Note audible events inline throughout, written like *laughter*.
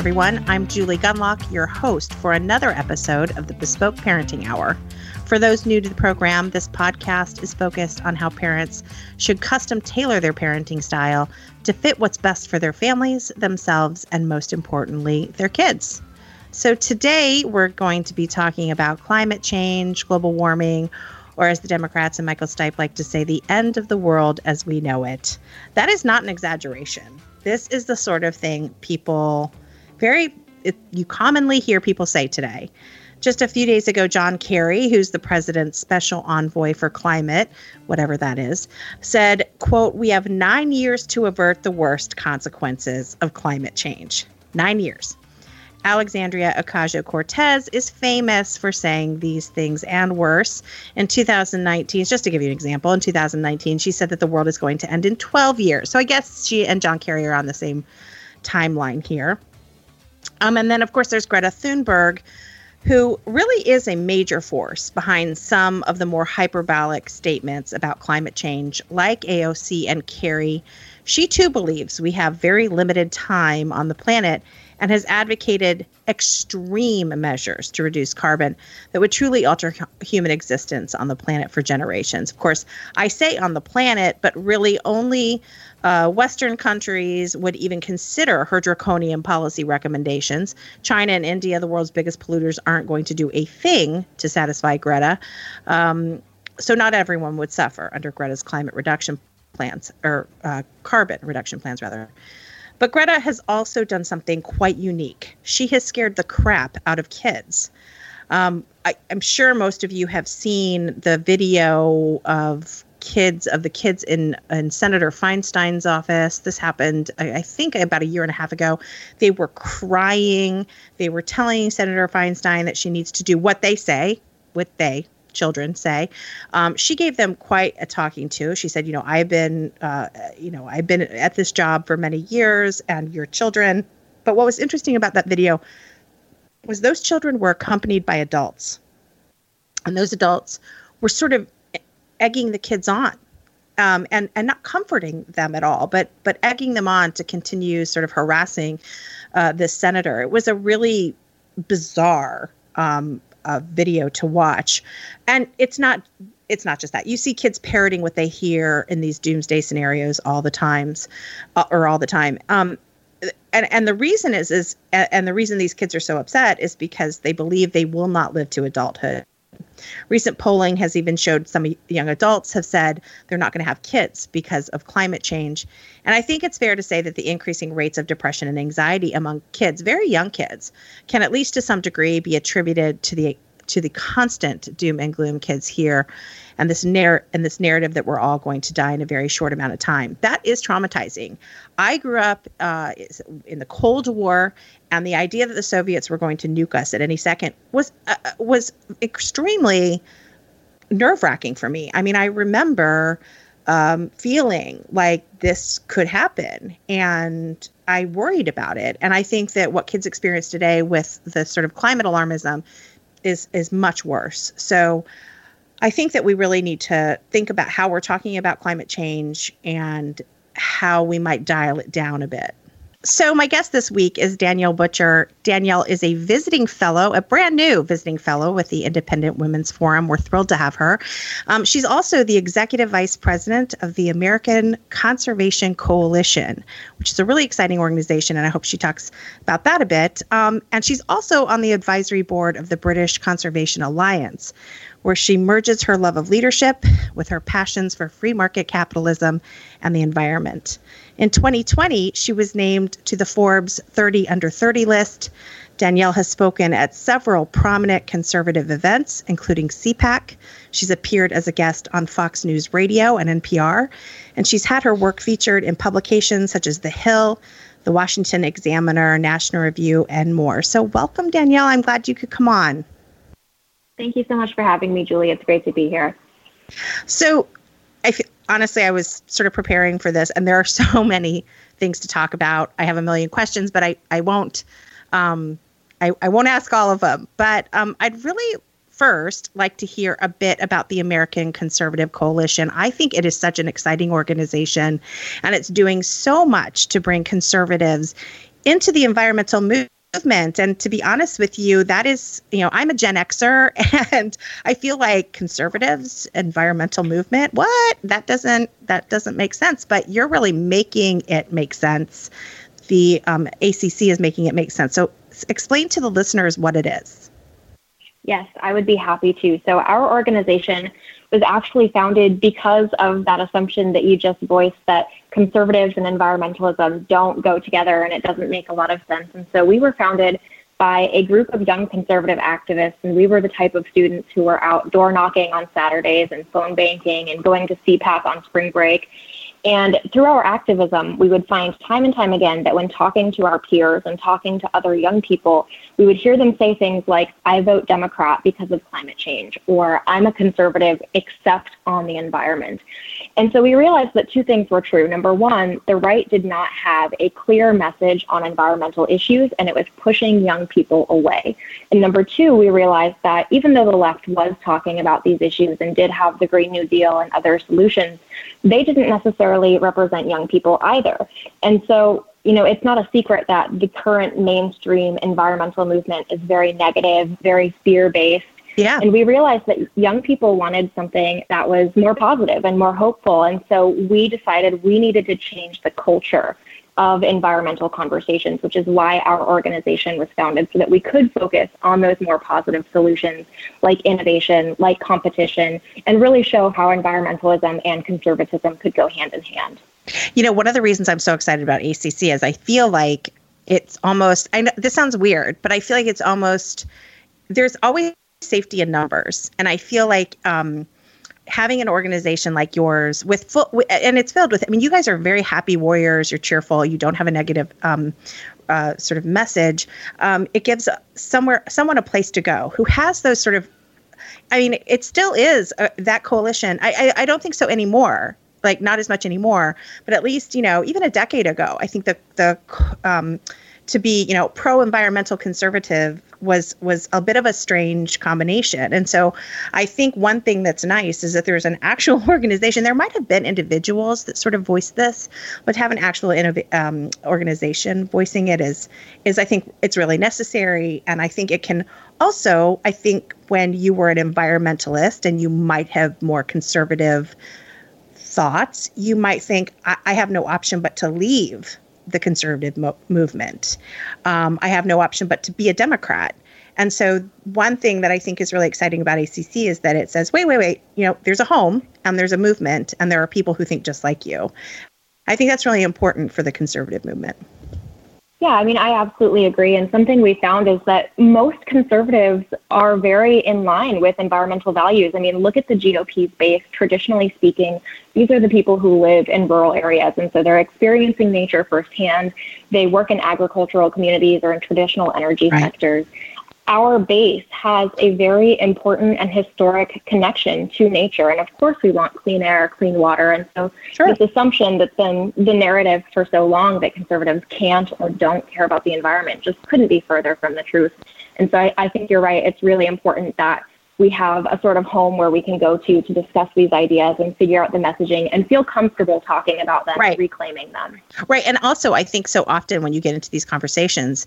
Everyone, I'm Julie Gunlock, your host for another episode of the Bespoke Parenting Hour. For those new to the program, this podcast is focused on how parents should custom tailor their parenting style to fit what's best for their families, themselves, and most importantly, their kids. So today we're going to be talking about climate change, global warming, or as the Democrats and Michael Stipe like to say, the end of the world as we know it. That is not an exaggeration. This is the sort of thing people very it, you commonly hear people say today. Just a few days ago, John Kerry, who's the president's special envoy for climate, whatever that is, said, quote, we have nine years to avert the worst consequences of climate change. Nine years. Alexandria Ocasio Cortez is famous for saying these things and worse. In 2019, just to give you an example, in 2019, she said that the world is going to end in 12 years. So I guess she and John Kerry are on the same timeline here. Um, and then, of course, there's Greta Thunberg, who really is a major force behind some of the more hyperbolic statements about climate change, like AOC and Kerry. She too believes we have very limited time on the planet and has advocated extreme measures to reduce carbon that would truly alter human existence on the planet for generations. Of course, I say on the planet, but really only uh, Western countries would even consider her draconian policy recommendations. China and India, the world's biggest polluters, aren't going to do a thing to satisfy Greta. Um, so, not everyone would suffer under Greta's climate reduction plans, or uh, carbon reduction plans, rather. But Greta has also done something quite unique. She has scared the crap out of kids. Um, I, am sure most of you have seen the video of kids of the kids in in Senator Feinstein's office. This happened, I, I, think, about a year and a half ago. They were crying. They were telling Senator Feinstein that she needs to do what they say, what they children say. Um, she gave them quite a talking to. She said, "You know, I've been, uh, you know, I've been at this job for many years, and your children." But what was interesting about that video was those children were accompanied by adults, and those adults were sort of egging the kids on um, and and not comforting them at all, but but egging them on to continue sort of harassing uh, this senator. It was a really bizarre um, uh, video to watch, and it's not it's not just that. You see kids parroting what they hear in these doomsday scenarios all the times uh, or all the time. Um, and and the reason is is and the reason these kids are so upset is because they believe they will not live to adulthood Recent polling has even showed some young adults have said they're not going to have kids because of climate change. And I think it's fair to say that the increasing rates of depression and anxiety among kids, very young kids, can at least to some degree be attributed to the to the constant doom and gloom kids here and this narr- and this narrative that we're all going to die in a very short amount of time. That is traumatizing. I grew up uh, in the Cold War, and the idea that the Soviets were going to nuke us at any second was uh, uh was extremely nerve wracking for me. I mean, I remember um, feeling like this could happen, and I worried about it. And I think that what kids experience today with the sort of climate alarmism is is much worse. So I think that we really need to think about how we're talking about climate change and how we might dial it down a bit. So, my guest this week is Danielle Butcher. Danielle is a visiting fellow, a brand new visiting fellow with the Independent Women's Forum. We're thrilled to have her. Um, she's also the executive vice president of the American Conservation Coalition, which is a really exciting organization, and I hope she talks about that a bit. Um, and she's also on the advisory board of the British Conservation Alliance, where she merges her love of leadership with her passions for free market capitalism and the environment. In 2020, she was named to the Forbes 30 Under 30 list. Danielle has spoken at several prominent conservative events, including CPAC. She's appeared as a guest on Fox News Radio and NPR, and she's had her work featured in publications such as The Hill, The Washington Examiner, National Review, and more. So, welcome, Danielle. I'm glad you could come on. Thank you so much for having me, Julie. It's great to be here. So, I honestly, I was sort of preparing for this, and there are *laughs* so many things to talk about. I have a million questions, but I I won't um, I, I won't ask all of them. But um, I'd really first like to hear a bit about the American Conservative Coalition. I think it is such an exciting organization, and it's doing so much to bring conservatives into the environmental movement. And to be honest with you, that is, you know, I'm a Gen Xer *laughs* and I feel like conservatives, environmental movement, what? That doesn't that doesn't make sense. But you're really making it make sense. The um, ACC is making it make sense. So explain to the listeners what it is. Yes, I would be happy to. So our organization was actually founded because of that assumption that you just voiced that conservatives and environmentalism don't go together and it doesn't make a lot of sense. And so we were founded by a group of young conservative activists, and we were the type of students who were out door knocking on Saturdays and phone banking and going to CPAC on spring break and through our activism, we would find time and time again that when talking to our peers and talking to other young people, we would hear them say things like, I vote Democrat because of climate change, or I'm a conservative except on the environment. And so we realized that two things were true. Number one, the right did not have a clear message on environmental issues, and it was pushing young people away. And number two, we realized that even though the left was talking about these issues and did have the Green New Deal and other solutions, they didn't necessarily represent young people either. And so, you know, it's not a secret that the current mainstream environmental movement is very negative, very fear based. Yeah. And we realized that young people wanted something that was more positive and more hopeful. And so we decided we needed to change the culture of environmental conversations, which is why our organization was founded so that we could focus on those more positive solutions like innovation, like competition, and really show how environmentalism and conservatism could go hand in hand. You know, one of the reasons I'm so excited about ACC is I feel like it's almost, I know this sounds weird, but I feel like it's almost, there's always safety in numbers. And I feel like, um, having an organization like yours with full and it's filled with i mean you guys are very happy warriors. You're cheerful. You don't have a negative um, uh, sort of message. Um, it gives somewhere someone a place to go who has those sort of i mean it still is uh, that coalition. I, I i don't think so anymore. Like not as much anymore. But at least you know even a decade ago i think the the um, to be you know pro environmental conservative was was a bit of a strange combination. And so i think one thing that's nice is that there's an actual *laughs* organization. There might have been individuals that sort of voiced this but to have an actual um, organization voicing it is is i think it's really necessary. And i think it can also i think when you were an environmentalist and you might have more conservative thoughts you might think I, I have no option but to leave the conservative mo- movement. Um, I have no option but to be a Democrat. And so, one thing that I think is really exciting about ACC is that it says, wait, wait, wait, you know, there's a home and there's a movement and there are people who think just like you. I think that's really important for the conservative movement. Yeah, I mean, I absolutely agree. And something we found is that most conservatives are very in line with environmental values. I mean, look at the GOP's base. Traditionally speaking, these are the people who live in rural areas. And so they're experiencing nature firsthand. They work in agricultural communities or in traditional energy right. sectors our base has a very important and historic connection to nature. And of course, we want clean air, clean water. And so, sure. this assumption that's been the narrative for so long that conservatives can't or don't care about the environment just couldn't be further from the truth. And so, I, I think you're right. It's really important that we have a sort of home where we can go to to discuss these ideas and figure out the messaging and feel comfortable talking about them right. reclaiming them. Right. And also, I think so often when you get into these conversations,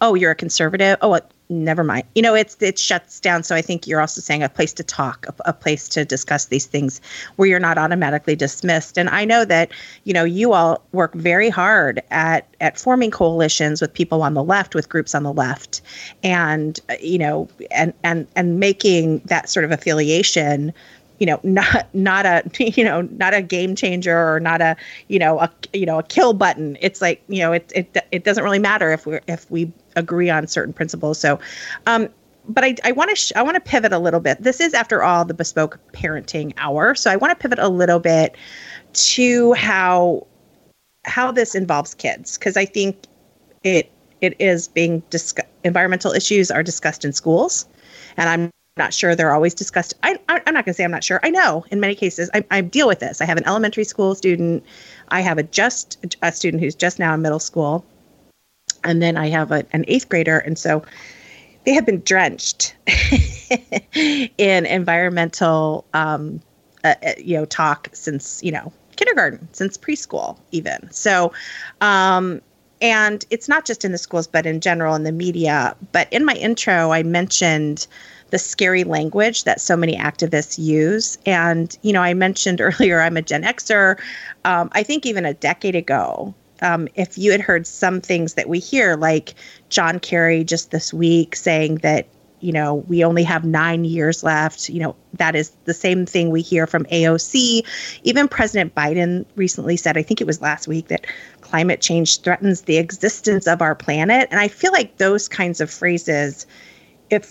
oh, you're a conservative. Oh, never mind. You know, it's it shuts down. So I think you're also saying a place to talk, a, a, place to discuss these things where you're not automatically dismissed. And I know that you know you all work very hard at at forming coalitions with people on the left, with groups on the left, and you know, and and and making that sort of affiliation you know not not a *laughs* you know not a game changer or not a you know a you know a kill button it's like you know it it, it doesn't really matter if we if we agree on certain principles. So, um, but I, I want to I want to pivot a little bit. This is, after all, the bespoke parenting hour. So I want to pivot a little bit to how how this involves kids because I think it it is being discussed. Environmental issues are discussed in schools, and I'm not sure they're always discussed. I, I, am not going to say I'm not sure. I know in many cases I, I deal with this. I have an elementary school student. I have a just a student who's just now in middle school and then I have a, an eighth grader, and so they have been drenched *laughs* in environmental, um, uh, uh, you know, talk since you know kindergarten, since preschool, even. So, um, and it's not just in the schools, but in general in the media. But in my intro, I mentioned the scary language that so many activists use. And, you know, I mentioned *laughs* earlier I'm a Gen Xer. Um, I think even a decade ago, um, if you had heard some things that we hear, like John Kerry just this week saying that, you know, we only have nine years left, you know, that is the same thing we hear from AOC. Even President Biden recently said, I think it was last week, that climate change threatens the existence of our planet. And I feel like those kinds of phrases, if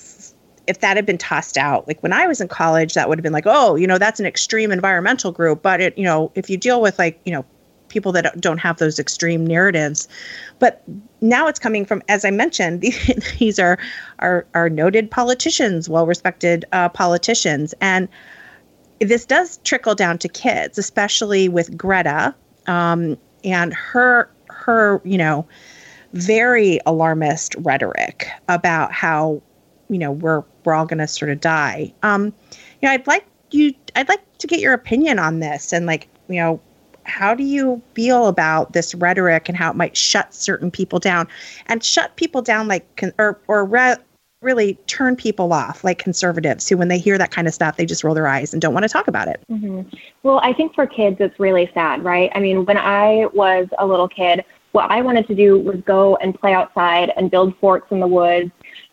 if that had been tossed out, like when I was in college, that would have been like, oh, you know, that's an extreme environmental group. But it, you know, if you deal with like, you know, people that don't have those extreme narratives, but now it's coming from, as I mentioned, *laughs* these are are, are noted politicians, well respected uh, politicians, and this does trickle down to kids, especially with Greta um, and her her, you know, very alarmist rhetoric about how you know we're we're all going to sort of die. Um, you know, I'd like you, I'd like to get your opinion on this, and like, you know, how do you feel about this rhetoric and how it might shut certain people down, and shut people down like, or or re- really turn people off, like conservatives who, when they hear that kind of stuff, they just roll their eyes and don't want to talk about it. Mm-hmm. Well, I think for kids, it's really sad, right? I mean, when I was a little kid, what I wanted to do was go and play outside and build forts in the woods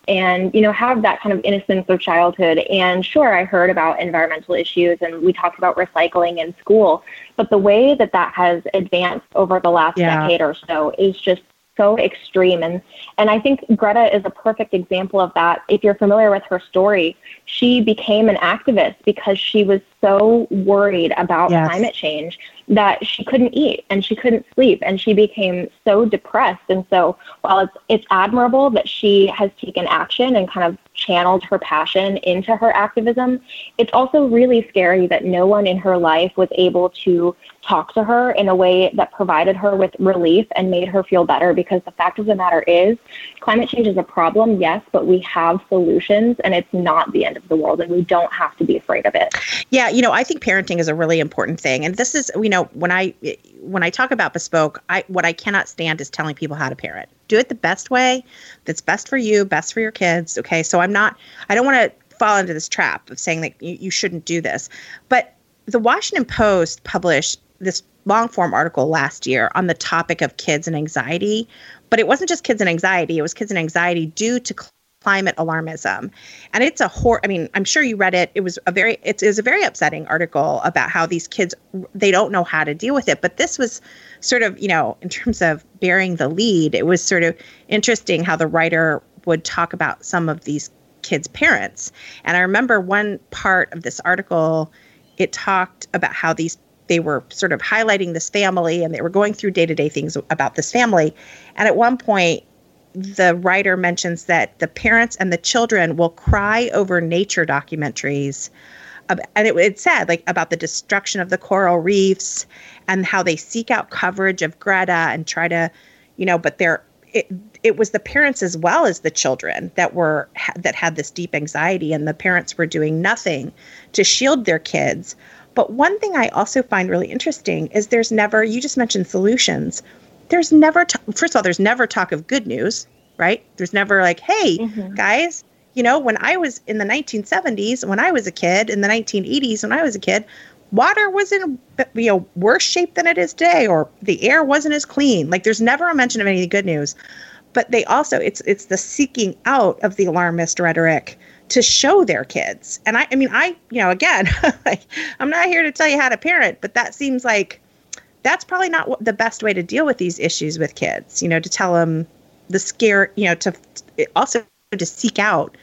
and you know have that kind of innocence of childhood and sure i heard about environmental issues and we talked about recycling in school but the way that that has advanced over the last yeah. decade or so is just so extreme and and I think Greta is a perfect example of that. If you're familiar with her story, she became an activist because she was so worried about yes. climate change that she couldn't eat and she couldn't sleep and she became so depressed. And so while it's it's admirable that she has taken action and kind of channeled her passion into her activism it's also really scary that no one in her life was able to talk to her in a way that provided her with relief and made her feel better because the fact of the matter is climate change is a problem yes but we have solutions and it's not the end of the world and we don't have to be afraid of it. Yeah you know i think parenting is a really important thing and this is you know when i when i talk about bespoke i what i cannot stand is telling people how to parent do it the best way that's best for you best for your kids okay? So i'm not i don't want to fall into this trap of saying that you, you shouldn't do this. But the washington post published this long form article last year on the topic of kids and anxiety, but it wasn't just kids and anxiety, it was kids and anxiety due to climate alarmism. And it's a hor I mean, I'm sure you read it. It was a very it is a very upsetting article about how these kids they don't know how to deal with it. But this was sort of, you know, in terms of bearing the lead, it was sort of interesting how the writer would talk about some of these kids' parents. And I remember one part of this article it talked about how these they were sort of highlighting this family and they were going through day-to-day things about this family and at one point the writer mentions that the parents and the children will cry over nature documentaries and it, it said like about the destruction of the coral reefs and how they seek out coverage of greta and try to you know but they're it, it was the parents as well as the children that were that had this deep anxiety and the parents were doing nothing to shield their kids but one thing I also find really interesting is there's never, you just mentioned solutions. There's never, t- first of all, there's never talk of good news, right? There's never like, hey, mm-hmm. guys, you know, when I was in the 1970s, when I was a kid, in the 1980s, when I was a kid, water was in you know worse shape than it is today, or the air wasn't as clean. Like, there's never a mention of any good news. But they also, it's it's the seeking out of the alarmist rhetoric to show their kids. And I, I mean, I, you know, again, *laughs* like, I'm not here to tell you how to parent, but that seems like that's probably not the best way to deal with these issues with kids. You know, to tell them the scare, you know, to also to seek out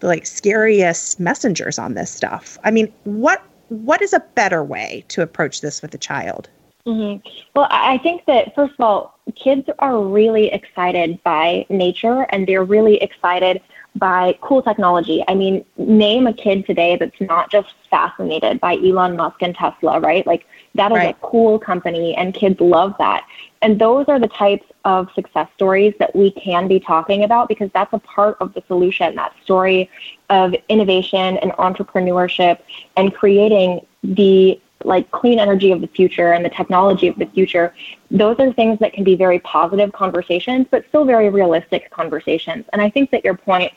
the like scariest messengers on this stuff. I mean, what what is a better way to approach this with a child? Mm-hmm. Well, I think that first of all, kids are really excited by nature and they're really excited by cool technology. I mean, name a kid today that's not just fascinated by Elon Musk and Tesla, right? Like that is right. a cool company and kids love that. And those are the types of success stories that we can be talking about because that's a part of the solution, that story of innovation and entrepreneurship and creating the like clean energy of the future and the technology of the future, those are things that can be very positive conversations, but still very realistic conversations. And I think that your point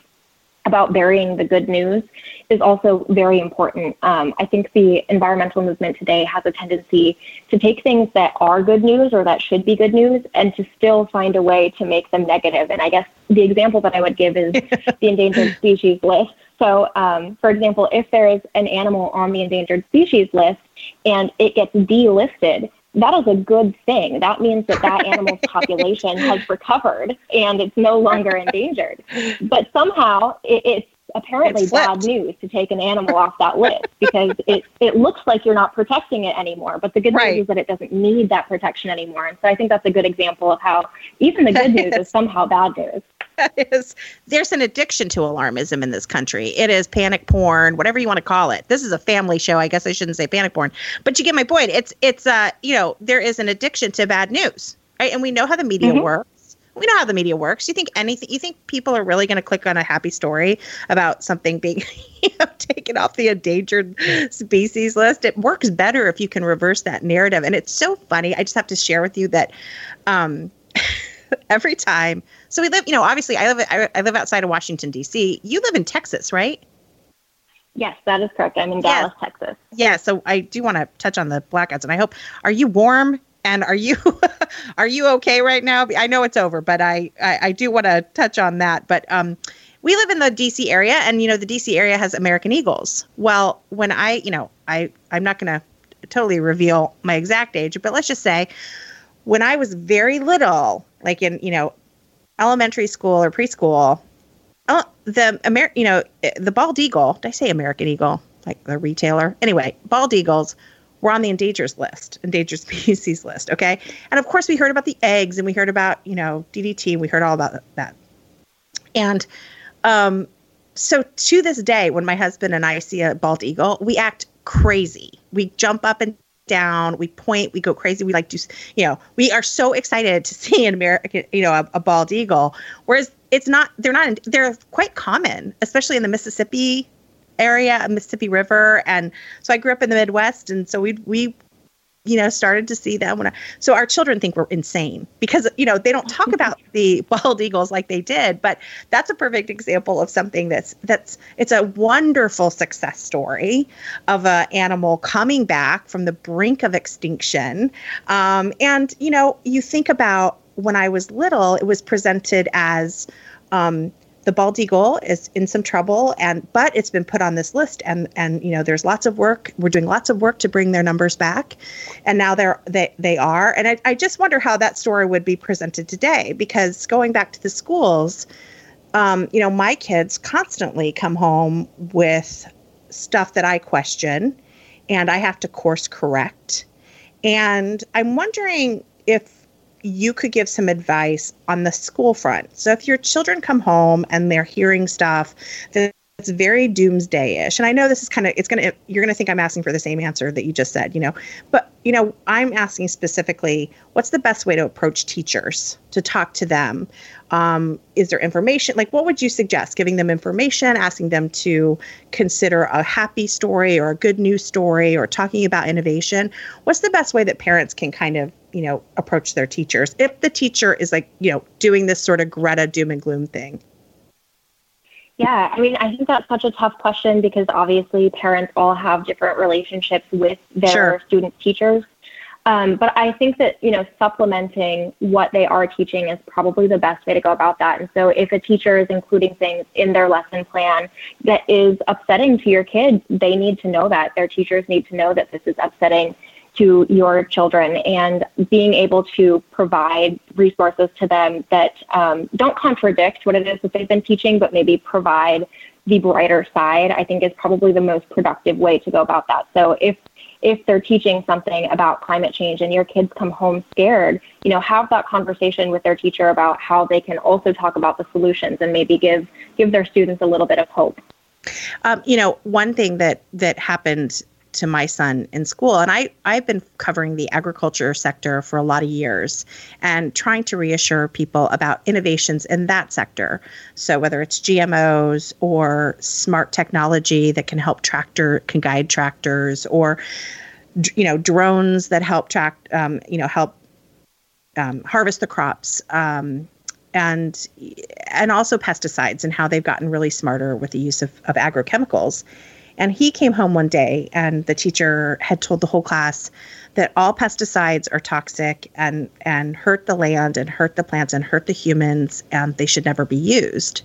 about burying the good news is also very important. Um, I think the environmental movement today has a tendency to take things that are good news or that should be good news and to still find a way to make them negative. And I guess the example that I would give is *laughs* the endangered species list. So, um, for example, if there is an animal on the endangered species list and it gets delisted, that is a good thing. That means that that animal's *laughs* population has recovered and it's no longer endangered. But somehow it, it's apparently bad news to take an animal off that *laughs* list because it, it looks like you're not protecting it anymore. But the good right. news is that it doesn't need that protection anymore. And so I think that's a good example of how even the good *laughs* news is somehow bad news. is there's an addiction to alarmism in this country. It is panic porn, whatever you want to call it. This is a family show. I guess I shouldn't say panic porn, but you get my point. It's it's uh you know there is an addiction to bad news, right? And we know how the media mm-hmm. works. We know how the media works. You think anything? You think people are really going to click on a happy story about something being *laughs* you know, taken off the endangered species list? It works better if you can reverse that narrative. And it's so funny. I just have to share with you that. Um, *laughs* every time. So we live, you know, obviously I live I, I live outside of Washington D.C. You live in Texas, right? Yes, that is correct. I'm in Dallas, Texas. Yeah, so I do want to touch on the blackouts, and I hope are you warm and are you *laughs* are you okay right now? I know it's over, but I I, I do want to touch on that. But um, we live in the DC area, and you know the DC area has American Eagles. Well, when I you know I I'm not going to totally reveal my exact age, but let's just say when I was very little, like in you know elementary school or preschool, uh, the Amer- you know the bald eagle. Did I say American eagle? Like the retailer. Anyway, bald eagles were on the endangered list, endangered *laughs* species list. Okay, and of course we heard about the eggs, and we heard about you know DDT. And We heard all about that, and um, so to this day, when my husband and I see a bald eagle, we act crazy. We jump up and down, we point, we go crazy. We like to, you know, we are so excited to *laughs* see an American, you know, a, a bald eagle. Whereas it's not, they're not, they're quite common, especially in the Mississippi area, of Mississippi River. And so I grew up in the Midwest, and so we we you know, started to see them when I, so our children think we're insane because, you know, they don't talk about *laughs* the bald eagles like they did, but that's a perfect example of something that's, that's, it's a wonderful success story of an animal coming back from the brink of extinction. Um, and, you know, you think about when I was little, it was presented as, um, the bald eagle is in some trouble and but it's been put on this list and and you know there's lots of work we're doing lots of work to bring their numbers back and now they're they they are and I, I just wonder how that story would be presented today because going back to the schools um, you know my kids constantly come home with stuff that i question and i have to course correct and i'm wondering if you could give some advice on the school front. So if your children come home and they're hearing stuff that's very doomsday-ish, and I know this is kind of it's gonna you're gonna think I'm asking for the same answer that you just said, you know, but you know I'm asking specifically, what's the best way to approach teachers to talk to them? Um, is there information? Like, what would you suggest? Giving them information, asking them to consider a happy story or a good news story, or talking about innovation. What's the best way that parents can kind of you know approach their teachers if the teacher is like you know doing this sort of greta doom and gloom thing yeah i mean i think that's such a tough question because obviously parents all have different relationships with their sure. students teachers um, but I think that you know supplementing what they are teaching is probably the best way to go about that. And so if a teacher is including things in their lesson plan that is upsetting to your kid, they need to know that. Their teachers need to know that this is upsetting to your children and being able to provide resources to them that um, don't contradict what it is that they've been teaching, but maybe provide the brighter side, I think is probably the most productive way to go about that. So if if they're teaching something about climate change and your kids come home scared, you know, have that conversation with their teacher about how they can also talk about the solutions and maybe give give their students a little bit of hope. Um, you know, one thing that that happened to my son in school. And I, I've been covering the agriculture sector for a lot of years and trying to reassure people about innovations in that sector. So whether it's GMOs or smart technology that can help tractor, can guide tractors or you know, drones that help track, um, you know, help um, harvest the crops. Um, and and also pesticides and how they've gotten really smarter with the use of, of agrochemicals. And he came home one day and the teacher had told the whole class that all pesticides are toxic and and hurt the land and hurt the plants and hurt the humans and they should never be used.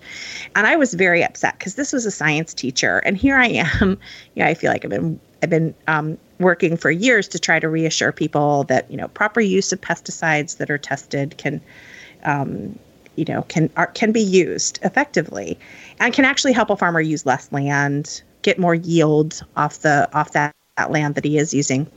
And I was very upset because this was a science teacher and here I am. *laughs* Yeah, I feel like I've been I've been um, working for years to try to reassure people that you know proper use of pesticides that are tested can um, you know can are, can be used effectively and can actually help a farmer use less land get more yield off the off that, that land that he is using.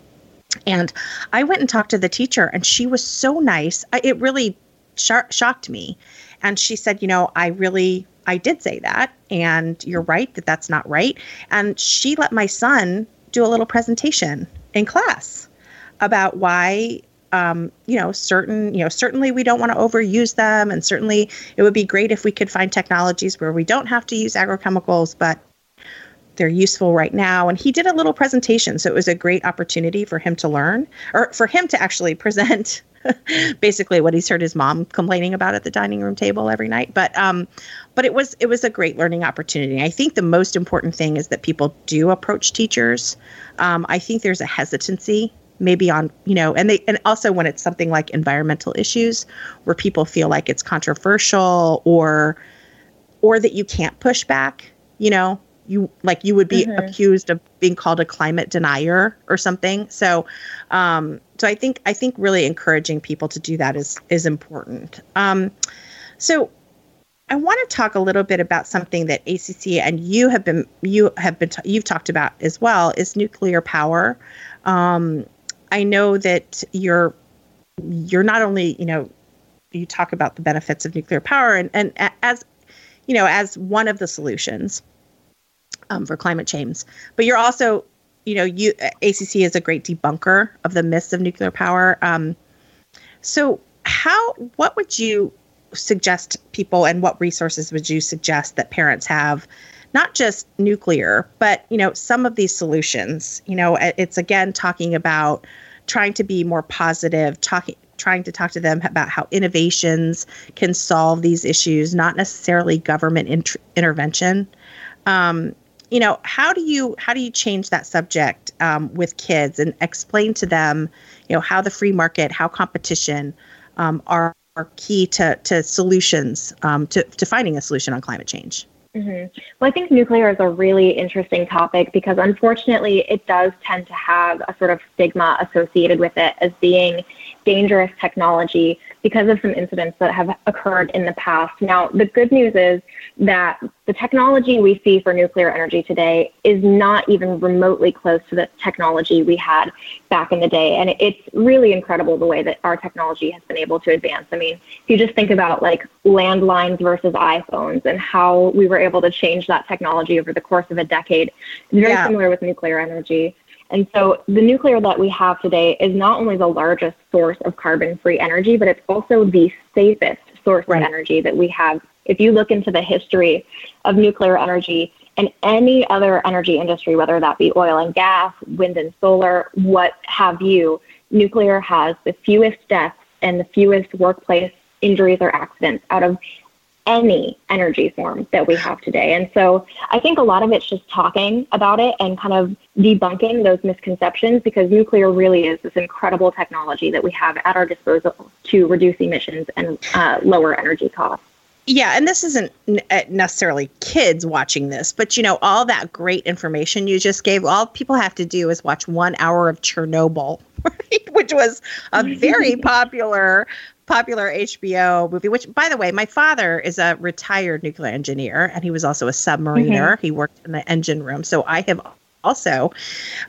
And I went and talked to the teacher, and she was so nice. I, it really sh- shocked me. And she said, You know, I really, I did say that. And you're right that that's not right. And she let my son do a little presentation in class about why um, you know, certain, you know, certainly we don't want to overuse them. And certainly it would be great if we could find technologies where we don't have to use agrochemicals, but they're useful right now. And he did a little presentation. So it was a great opportunity for him to learn or for him to actually *laughs* present *laughs* basically what he's heard his mom complaining about at the dining room table every night. But um, but it was it was a great learning opportunity. I think the most important thing is that people do approach teachers. Um, I think there's a hesitancy maybe on you know and they and also when it's something like environmental issues where people feel like it's controversial or or that you can't push back you know you like you would be mm-hmm. accused of being called a climate denier or something. So um so i think i think really encouraging people to do that is is important. Um so i want to talk a little bit about something that acc and you have been you have been you've talked about as well is nuclear power. Um i know that you're you're not only you know you talk about the benefits of nuclear power and and as you know as one of the solutions um, for climate change. But you're also, you know, you ACC is a great debunker of the myths of nuclear power. Um, so, how what would you suggest people, and what resources would you suggest that parents have? Not just nuclear, but you know, some of these solutions. You know, it's again talking about trying to be more positive, talking trying to talk to them about how innovations can solve these issues, not necessarily government int- intervention. Um, you know how do you how do you change that subject um, with kids and explain to them you know how the free market how competition um, are, are key to to solutions um, to, to finding a solution on climate change mm-hmm. well i think nuclear is a really interesting topic because unfortunately it does tend to have a sort of stigma associated with it as being dangerous technology because of some incidents that have occurred in the past. Now, the good news is that the technology we see for nuclear energy today is not even remotely close to the technology we had back in the day. And it's really incredible the way that our technology has been able to advance. I mean, if you just think about like landlines versus iPhones and how we were able to change that technology over the course of a decade, it's very yeah. similar with nuclear energy. And so the nuclear that we have today is not only the largest source of carbon free energy, but it's also the safest source right. of energy that we have. If you look into the history of nuclear energy and any other energy industry, whether that be oil and gas, wind and solar, what have you, nuclear has the fewest deaths and the fewest workplace injuries or accidents out of any energy form that we have today. And so I think a lot of it's just talking about it and kind of debunking those misconceptions because nuclear really is this incredible technology that we have at our disposal to reduce emissions and uh, lower energy costs. Yeah, and this isn't uh, necessarily kids watching this, but you know, all that great information you just gave, all people have to do is watch one hour of Chernobyl, *laughs* right? which was a very *laughs* popular popular HBO movie, which, by the way, my father is a retired nuclear engineer and he was also a submariner. Mm-hmm. He worked in the engine room. So I have also,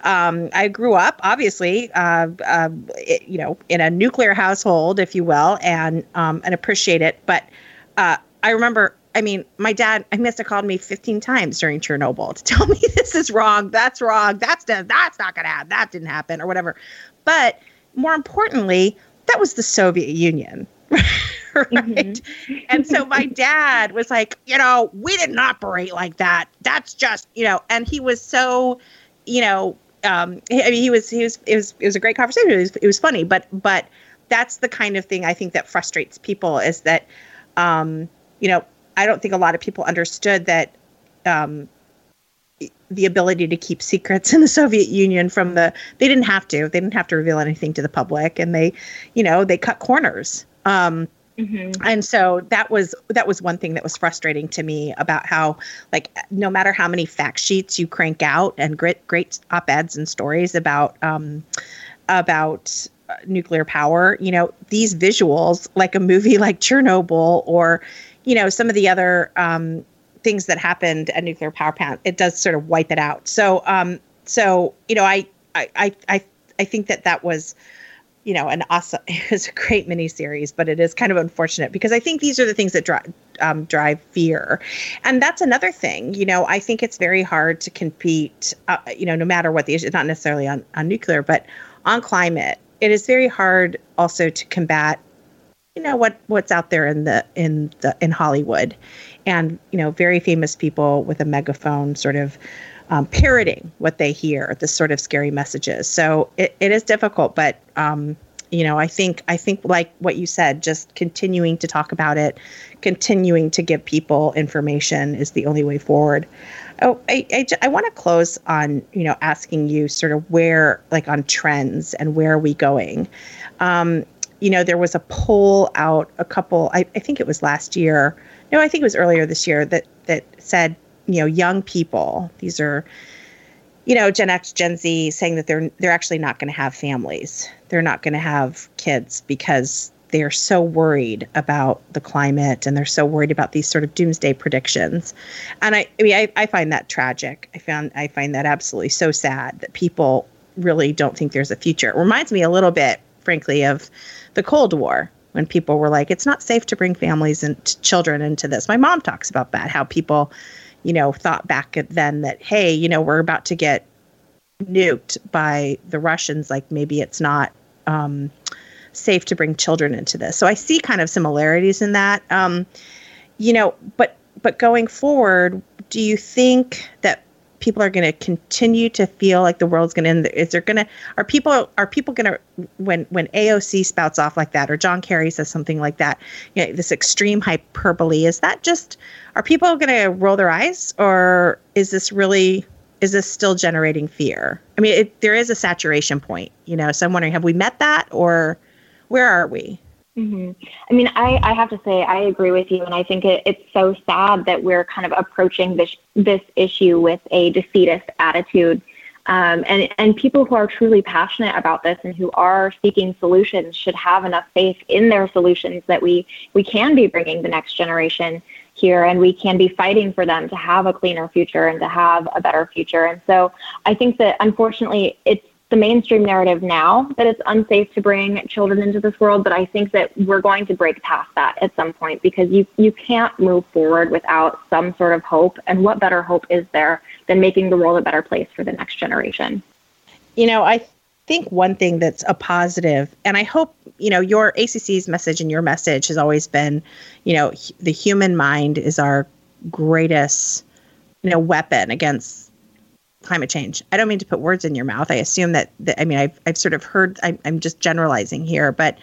um, I grew up, obviously, uh, uh, it, you know, in a nuclear household, if you will, and um, and appreciate it. But uh, I remember I mean, my dad, I must have called me 15 times during Chernobyl to *laughs* tell me this is wrong, that's wrong, that's that's not gonna happen, that didn't happen, or whatever. But more importantly, that was the Soviet Union. *laughs* right. Mm-hmm. and so my dad was like, you know, we didn't operate like that. That's just, you know, and he was so, you know, um, I mean, he was he was it was it was a great conversation. It was, it was funny, but but that's the kind of thing I think that frustrates people is that, um, you know, I don't think a lot of people understood that um, the ability to keep secrets *laughs* in the Soviet Union from the they didn't have to. They didn't have to reveal anything to the public. And they you know they cut corners. Um, mm-hmm. and so that was that was one thing that was frustrating to me about how like no matter how many fact sheets you crank out and great great op-eds and stories about um, about uh, nuclear power you know these visuals like a movie *laughs* like Chernobyl or you know some of the other um, things that happened at nuclear power plant, it does sort of wipe it out. So, um, so you know, I, I, I, I think that that was, you know, an awesome. *laughs* It was a great miniseries, but it is kind of unfortunate because I think these are the things that drive um, drive fear, and that's another thing. You know, I think it's very hard to compete. Uh, you know, no matter what the issue, not necessarily on on nuclear, but on climate, it is very hard also to combat you know what what's out there in the in the in Hollywood and you know very famous people with a megaphone sort of um, parroting what they hear the sort of scary messages. So it, it is difficult but um, you know i think i think like what you said just continuing to talk about it continuing to give people information is the only way forward. Oh i i, I want to close on you know asking you sort of where like on trends and where are we going? Um, you know there was a poll out a couple I, I think it was last year no, I think it was earlier this year that that said, you know, young people, these are, you know, Gen X, Gen Z, saying that they're they're actually not going to have families. They're not going to have kids because they are so worried about the climate and they're so worried about these sort of doomsday predictions. And I, I mean, I, I find that tragic. I found I find that absolutely so sad that people really don't think there's a future. It reminds me a little bit, frankly, of the Cold War when people were like, it's not safe to bring families and children into this. My mom talks about that, how people, you know, thought back then that, hey, you know, we're about to get nuked by the Russians. Like maybe it's not um, safe to bring children into this. So I see kind of similarities in that. Um, you know, but but going forward, do you think that people are going to continue to feel like the world's going to end is there going to are people are people going to when when aoc spouts off like that or john kerry says something like that you know this extreme hyperbole is that just are people going to roll their eyes or is this really is this still generating fear? I mean it, there is a saturation point you know so i'm wondering have we met that or where are we Mm-hmm. I mean, I, I have to say I agree with you, and I think it, it's so sad that we're kind of approaching this this issue with a defeatist attitude. Um, and and people who are truly passionate about this and who are seeking solutions should have enough faith in their solutions that we we can be bringing the next generation here and we can be fighting for them to have a cleaner future and to have a better future. And so I think that unfortunately it's the mainstream narrative now that it's unsafe to bring children into this world, but I think that we're going to break past that at some point because you you can't move forward without some sort of hope. And what better hope is there than making the world a better place for the next generation? You know, I think one thing that's a positive, and I hope you know your ACC's message and your message has always been, you know, the human mind is our greatest, you know, weapon against climate change. I don't mean to put words in your mouth. I assume that, that I mean, I've, I've sort of heard, I, I'm just generalizing here, but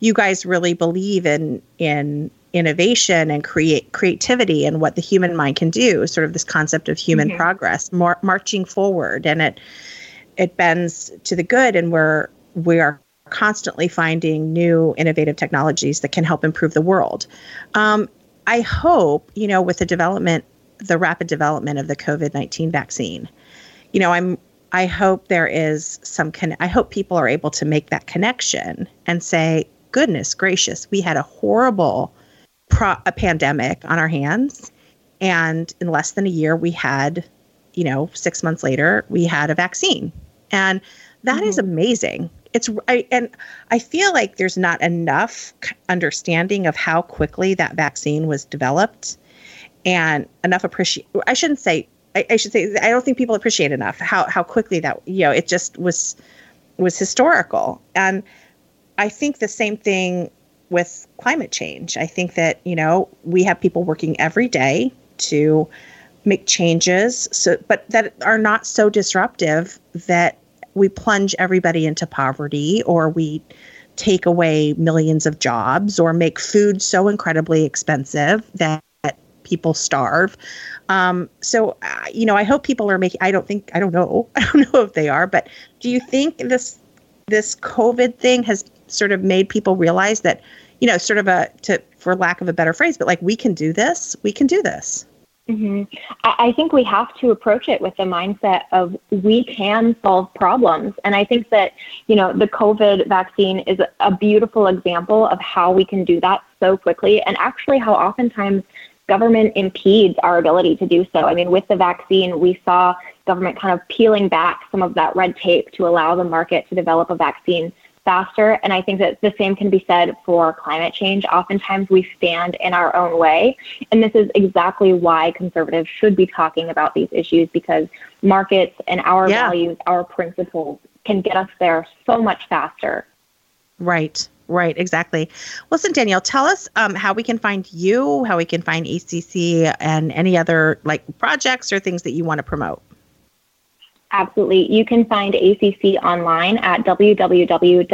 you guys really believe in, in innovation and create creativity and what the human mind can do, sort of this concept of human mm-hmm. progress, mar- marching forward. And it, it bends to the good and we're, we are constantly finding new innovative technologies that can help improve the world. Um, I hope, you know, with the development, the rapid development of the COVID 19 vaccine, you know, I'm I hope there is some con- I hope people are able to make that connection and say, goodness gracious, we had a horrible pro- a pandemic on our hands and in less than a year we had, you know, 6 months later we had a vaccine. And that mm-hmm. is amazing. It's I, and I feel like there's not enough understanding of how quickly that vaccine was developed and enough appreciate I shouldn't say I, I, should say I don't think people appreciate enough how how quickly that you know it just was was historical and I think the same thing with climate change. I think that you know we have people working every day to make changes so but that are not so disruptive that we plunge everybody into poverty or we take away millions of jobs or make food so incredibly expensive that people starve. Um, so, uh, you know, I hope people are making. I don't think I don't know. *laughs* I don't know if they are, but do you think this this COVID thing has sort of made people realize that, you know, sort of a to for lack of a better phrase, but like we can do this. We can do this. Mm-hmm. I think we have to approach it with the mindset of we can solve problems. And I think that, you know, the COVID vaccine is a beautiful example of how we can do that so quickly and actually how oftentimes government impedes our ability to do so. I mean, with the vaccine, we saw government kind of peeling back some of that red tape to allow the market to develop a vaccine faster. And I think that the same can be said for climate change. Oftentimes we stand in our own way. And this is exactly why conservatives should be talking about these issues because markets and our yeah. values, our principles can get us there so much faster. Right. Right, exactly. Listen, Danielle, tell us um, how we can find you, how we can find ACC, and any other like projects or things that you want to promote. Absolutely. You can find ACC online at www.acc.eco.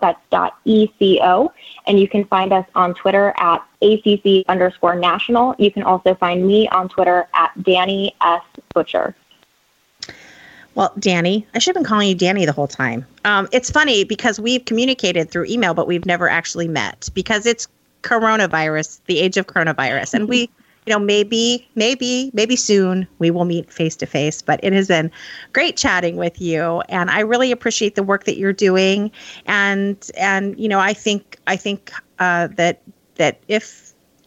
That's .eco. And you can find us on Twitter at ACC underscore national. You can also find me on Twitter at Danny S. Butcher. Well, Danny, I should have been calling you Danny the whole time. Um, it's funny because we've communicated through email, but we've never actually met because it's coronavirus, the age of coronavirus. And we you know, maybe, maybe, maybe soon we will meet face to face. But it has been great chatting with you, and I really appreciate the work that you're doing. And and you know, I think I think uh, that that if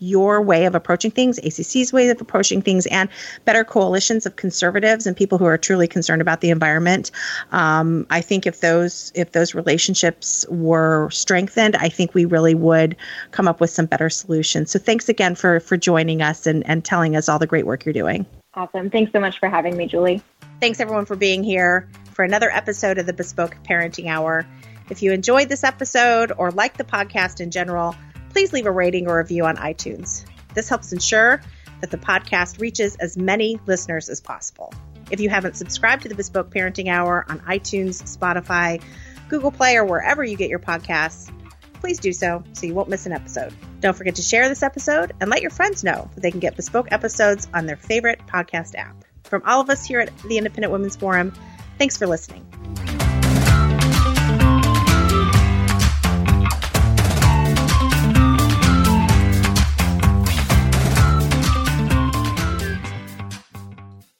your way of approaching things, ACC's way of approaching things, and better coalitions of conservatives and people who are truly concerned about the environment. Um, I think if those if those relationships were strengthened, I think we really would come up with some better solutions. So thanks again for for joining us and and telling us all the great work you're doing. Awesome. Thanks so much for having me, Julie. Thanks everyone for being here for another episode of the Bespoke Parenting Hour. If you enjoyed this episode or like the podcast in general, please leave a rating or review on iTunes. This helps ensure that the podcast reaches as many listeners as possible. If you haven't subscribed to the Bespoke Parenting Hour on iTunes, Spotify, Google Play, or wherever you get your podcasts, please do so so you won't miss an episode. Don't forget to share this episode and let your friends know that they can get bespoke episodes on their favorite podcast app. From all of us here at the Independent Women's Forum, thanks for listening.